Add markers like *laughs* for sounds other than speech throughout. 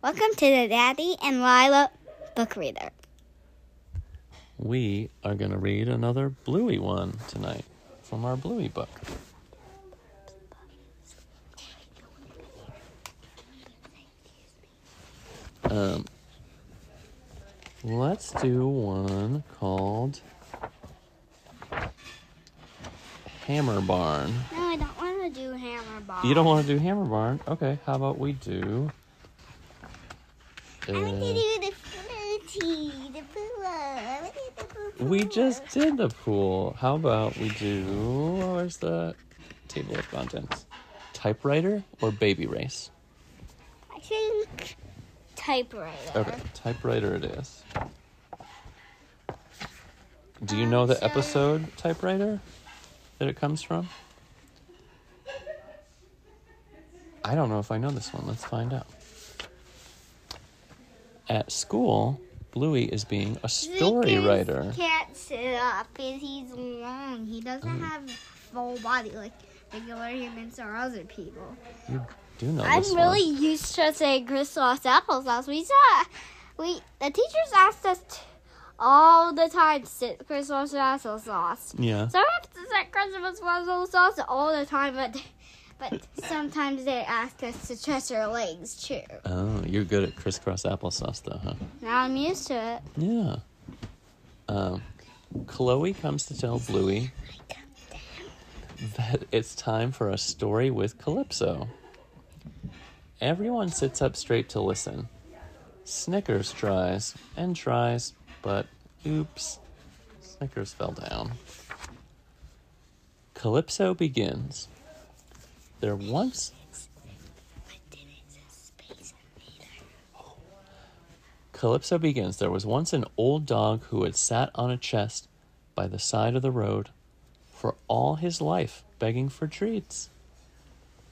Welcome to the Daddy and Lila book reader. We are going to read another Bluey one tonight from our Bluey book. Um, let's do one called Hammerbarn. No, I don't want to do Hammer Ball. You don't want to do Hammerbarn? Okay, how about we do. I want to uh, do the fruity, the pool. I want to do the pool. We just did the pool. How about we do. Where's the table of contents? Typewriter or baby race? I think typewriter. Okay, typewriter it is. Do you know the so- episode typewriter that it comes from? I don't know if I know this one. Let's find out. At school, Bluey is being a story writer. He can't sit up because he's long. He doesn't Mm. have full body like regular humans or other people. You do know I'm really one. used to saying crisscross applesauce. We saw we the teachers asked us t- all the time to sit crisscross applesauce. Yeah. So I have to say Christmas applesauce all the time, but but sometimes they ask us to stretch our legs too. Oh, you're good at crisscross applesauce, though, huh? Now I'm used to it. Yeah. Um, Chloe comes to tell Bluey that it's time for a story with Calypso. Everyone sits up straight to listen. Snickers tries and tries, but oops, Snickers fell down. Calypso begins. There once Calypso begins. There was once an old dog who had sat on a chest by the side of the road for all his life, begging for treats.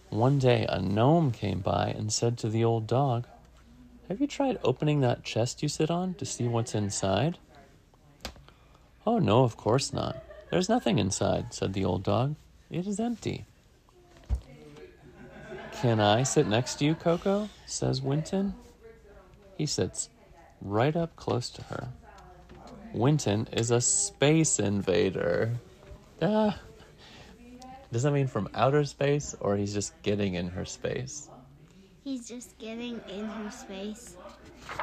One day, a gnome came by and said to the old dog, Have you tried opening that chest you sit on to see what's inside? Oh, no, of course not. There's nothing inside, said the old dog. It is empty. Can I sit next to you, Coco? says Winton. He sits right up close to her. Winton is a space invader. Ah. Does that mean from outer space or he's just getting in her space? He's just getting in her space.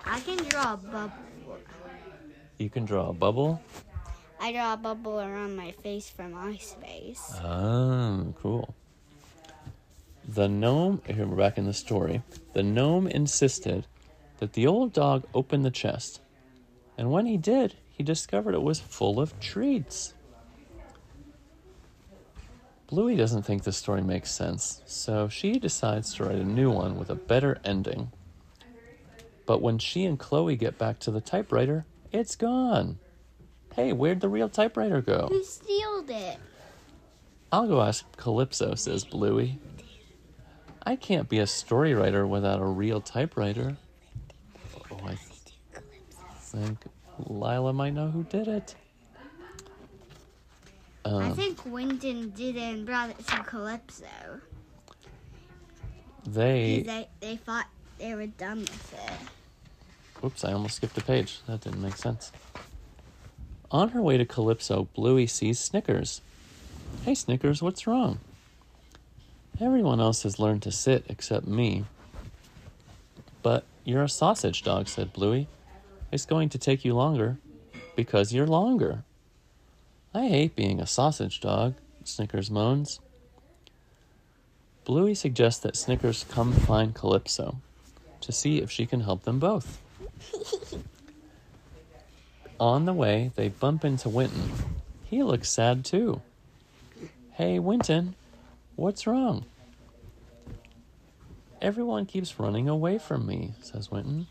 I can draw a bubble. You can draw a bubble. I draw a bubble around my face for my space. Oh, cool. The gnome, here we're back in the story. The gnome insisted that the old dog open the chest. And when he did, he discovered it was full of treats. Bluey doesn't think this story makes sense, so she decides to write a new one with a better ending. But when she and Chloe get back to the typewriter, it's gone. Hey, where'd the real typewriter go? Who stealed it? I'll go ask Calypso, says Bluey. I can't be a story writer without a real typewriter. Oh, I think Lila might know who did it. I Um, think Winton did it and brought it to Calypso. they. They they thought they were done with it. Oops, I almost skipped a page. That didn't make sense. On her way to Calypso, Bluey sees Snickers. Hey, Snickers, what's wrong? Everyone else has learned to sit except me. But you're a sausage dog, said Bluey. It's going to take you longer because you're longer. I hate being a sausage dog, Snickers moans. Bluey suggests that Snickers come find Calypso to see if she can help them both. *laughs* On the way, they bump into Winton. He looks sad too. Hey, Winton, what's wrong? Everyone keeps running away from me, says Winton.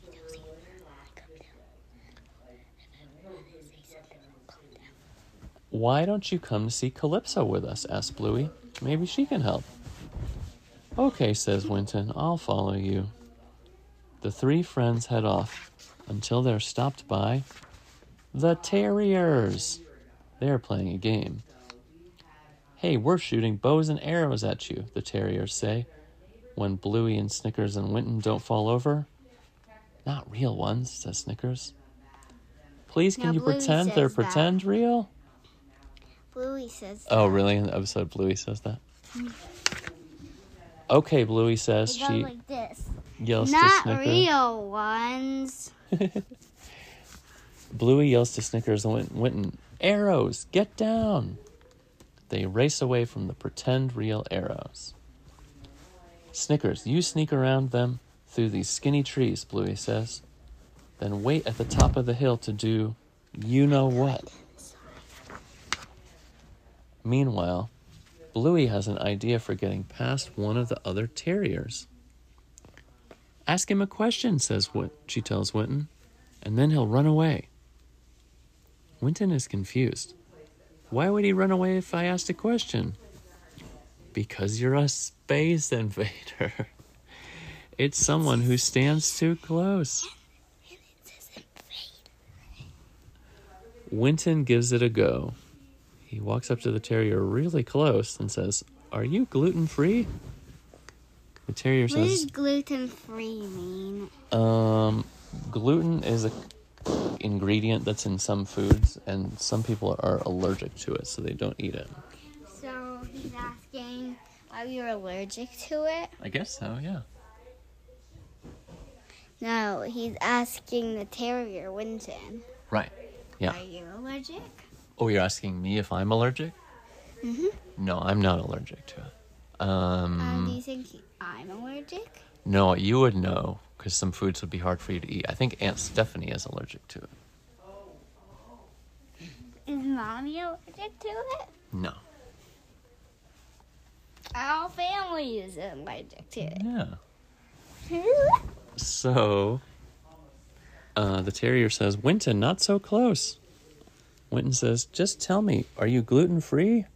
Why don't you come to see Calypso with us? asks Bluey. Maybe she can help. Okay, says Winton, I'll follow you. The three friends head off until they're stopped by the Terriers. They're playing a game. Hey, we're shooting bows and arrows at you, the Terriers say, when Bluey and Snickers and Winton don't fall over. Not real ones, says Snickers. Please, can No, you Bluey pretend they're that. pretend real? Bluey says. Oh, really? In the episode, Bluey says that? Okay, Bluey says she like this. yells to Snickers. Not real ones. *laughs* Bluey yells to Snickers and Winton, Arrows, get down! They race away from the pretend real arrows. Snickers, you sneak around them through these skinny trees, Bluey says. Then wait at the top of the hill to do you know what. Meanwhile, Bluey has an idea for getting past one of the other terriers. Ask him a question, says Wit. She tells Winton, and then he'll run away. Winton is confused. Why would he run away if I asked a question? Because you're a space invader. *laughs* It's someone who stands too close. Winton gives it a go. He walks up to the terrier really close and says, Are you gluten free? The terrier says What does gluten free mean? um, gluten is a ingredient that's in some foods, and some people are allergic to it, so they don't eat it. So he's asking why you're allergic to it. I guess so, yeah. No, he's asking the terrier Winton. Right. Yeah. Are you allergic? Oh, you're asking me if I'm allergic? Mm-hmm. No, I'm not allergic to it. Um, do Um, you think I'm allergic? no, you would know because some foods would be hard for you to eat. I think Aunt Stephanie is allergic to it. Is mommy allergic to it? No. Our family is allergic to it. Yeah. *laughs* So, uh, the terrier says, Winton, not so close. Winton says, Just tell me, are you gluten free?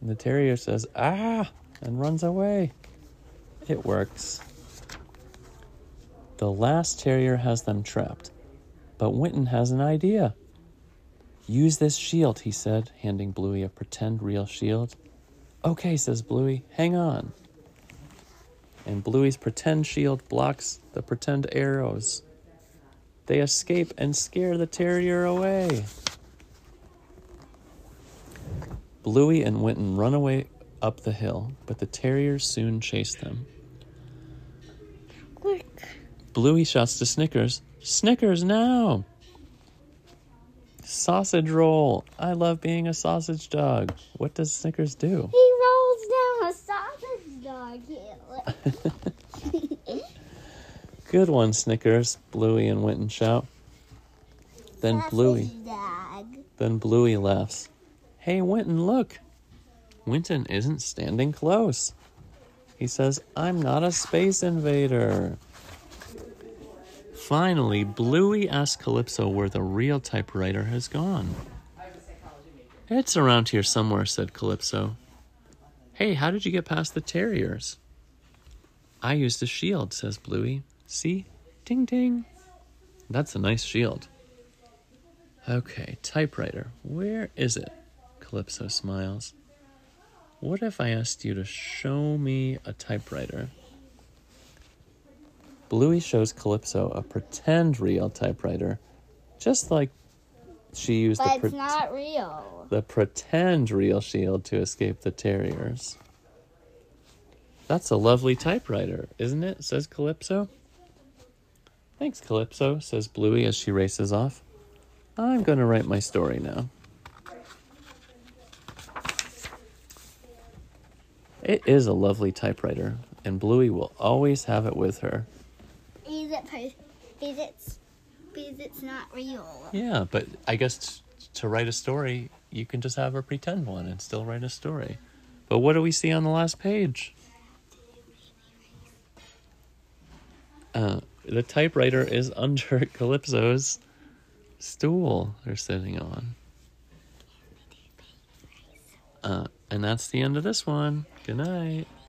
And the terrier says, Ah, and runs away. It works. The last terrier has them trapped, but Winton has an idea. Use this shield, he said, handing Bluey a pretend real shield. Okay, says Bluey, hang on and Bluey's pretend shield blocks the pretend arrows. They escape and scare the terrier away. Bluey and Winton run away up the hill, but the terriers soon chase them. Bluey shouts to Snickers, Snickers now! Sausage roll! I love being a sausage dog. What does Snickers do? He rolls down a sausage dog hill. *laughs* Good one, Snickers, Bluey and Winton shout. Then Bluey. Sausage dog. Then Bluey laughs. Hey, Winton, look. Winton isn't standing close. He says, I'm not a space invader. Finally, Bluey asks Calypso where the real typewriter has gone. It's around here somewhere, said Calypso. Hey, how did you get past the terriers? I used a shield, says Bluey. See? Ding ding. That's a nice shield. Okay, typewriter. Where is it? Calypso smiles. What if I asked you to show me a typewriter? Bluey shows Calypso a pretend real typewriter, just like she used But the, it's not real. the pretend real shield to escape the terriers. That's a lovely typewriter, isn't it? says Calypso. Thanks, Calypso, says Bluey as she races off. I'm going to write my story now. It is a lovely typewriter, and Bluey will always have it with her. Because it's because it's not real. Yeah, but I guess t- to write a story, you can just have a pretend one and still write a story. But what do we see on the last page? Uh, the typewriter is *laughs* under Calypso's stool they're sitting on. Uh, and that's the end of this one. Good night.